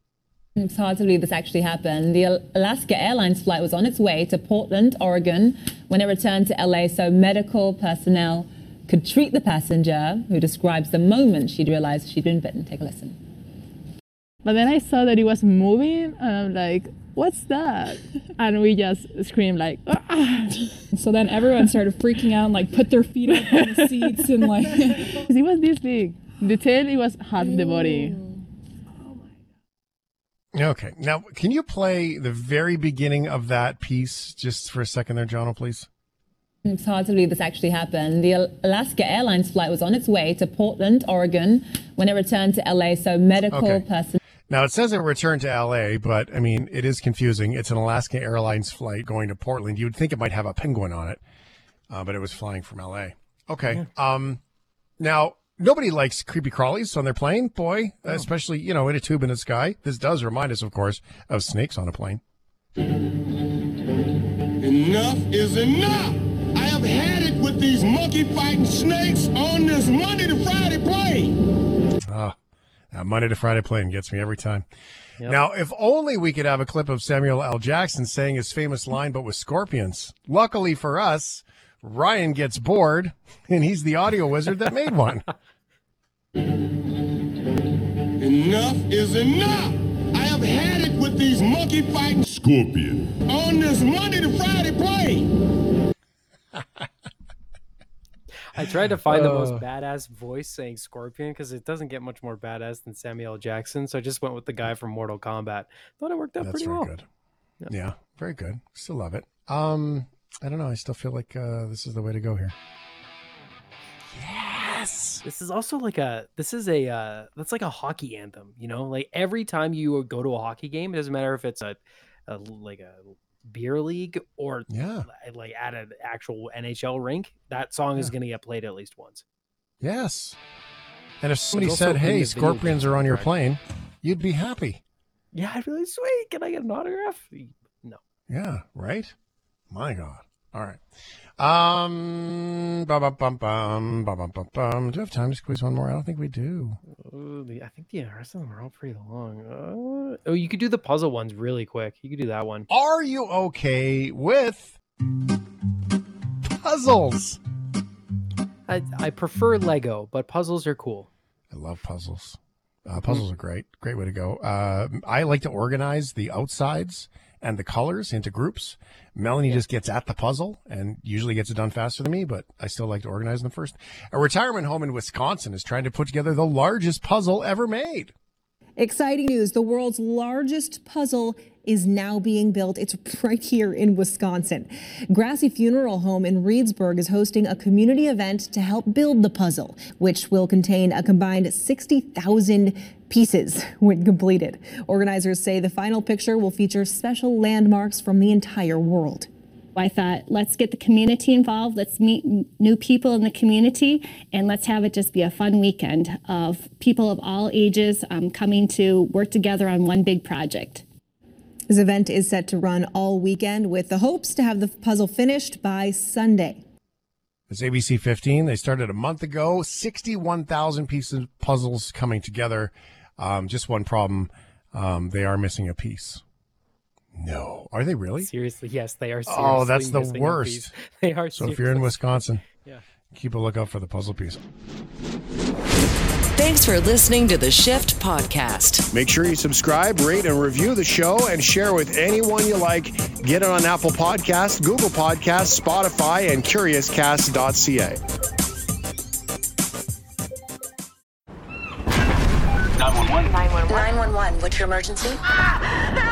It's hard to believe this actually happened. The Alaska Airlines flight was on its way to Portland, Oregon, when it returned to LA so medical personnel could treat the passenger, who describes the moment she'd realized she'd been bitten. Take a listen. But then I saw that it was moving, and I'm like, "What's that?" And we just screamed like, "Ah!" So then everyone started freaking out and like put their feet up on the seats and like it was this big. The tail, it was half the body. Okay. Now, can you play the very beginning of that piece just for a second there, Jono, please? It's hard to believe this actually happened. The Alaska Airlines flight was on its way to Portland, Oregon, when it returned to LA so medical Okay. personnel Now, it says it returned to LA, but I mean, it is confusing. It's an Alaska Airlines flight going to Portland. You would think it might have a penguin on it, uh, but it was flying from LA. Okay. Um, now, nobody likes creepy crawlies on their plane, boy, especially, you know, in a tube in the sky. This does remind us, of course, of snakes on a plane. Enough is enough! I have had it with these monkey fighting snakes on this Monday to Friday plane! Ah, that Monday to Friday plane gets me every time. Now, if only we could have a clip of Samuel L. Jackson saying his famous line, but with scorpions. Luckily for us, Ryan gets bored, and he's the audio wizard that made one. Enough is enough! I have had it with these monkey fighting scorpion on this Monday to Friday plane! I tried to find the Uh. most badass voice saying Scorpion because it doesn't get much more badass than Samuel Jackson. So I just went with the guy from Mortal Kombat. Thought it worked out That's pretty very well. good. Yeah. very good. Still love it. Um, I don't know. I still feel like uh, this is the way to go here. Yes. This is also like a this is a uh that's like a hockey anthem, you know? Like every time you go to a hockey game, it doesn't matter if it's a, a like a beer league or Yeah. like at an actual NHL rink, that song is going to get played at least once. Yes. And if somebody said, "Hey, scorpions are on your correct? plane," you'd be happy. Yeah, really sweet. Can I get an autograph? No. Yeah, right? My God. All right. Um, bum, bum, bum, bum, bum, bum, bum. Do we have time to squeeze one more? I don't think we do. Ooh, I think the rest of them are all pretty long. Uh, oh, you could do the puzzle ones really quick. You could do that one. Are you okay with puzzles? I, I prefer Lego, but puzzles are cool. I love puzzles. Uh, puzzles mm. are great. Great way to go. Uh, I like to organize the outsides and the colors into groups. Melanie just gets at the puzzle and usually gets it done faster than me, but I still like to organize them first. A retirement home in Wisconsin is trying to put together the largest puzzle ever made. Exciting news. The world's largest puzzle is now being built. It's right here in Wisconsin. Grassy Funeral Home in Reedsburg is hosting a community event to help build the puzzle, which will contain a combined 60,000 pieces when completed. Organizers say the final picture will feature special landmarks from the entire world. I thought, let's get the community involved, let's meet new people in the community, and let's have it just be a fun weekend of people of all ages um, coming to work together on one big project. This event is set to run all weekend with the hopes to have the puzzle finished by Sunday. It's ABC 15. They started a month ago. 61,000 pieces of puzzles coming together. Um, just one problem. Um, they are missing a piece. No. Are they really? Seriously, yes, they are. Oh, that's the worst. piece. They are. So if you're in Wisconsin, Yeah. keep a lookout for the puzzle piece. Thanks for listening to the Shift Podcast. Make sure you subscribe, rate, and review the show and share with anyone you like. Get it on Apple Podcasts, Google Podcasts, Spotify, and CuriousCast.ca. 911. 911. What's your emergency? I'm on a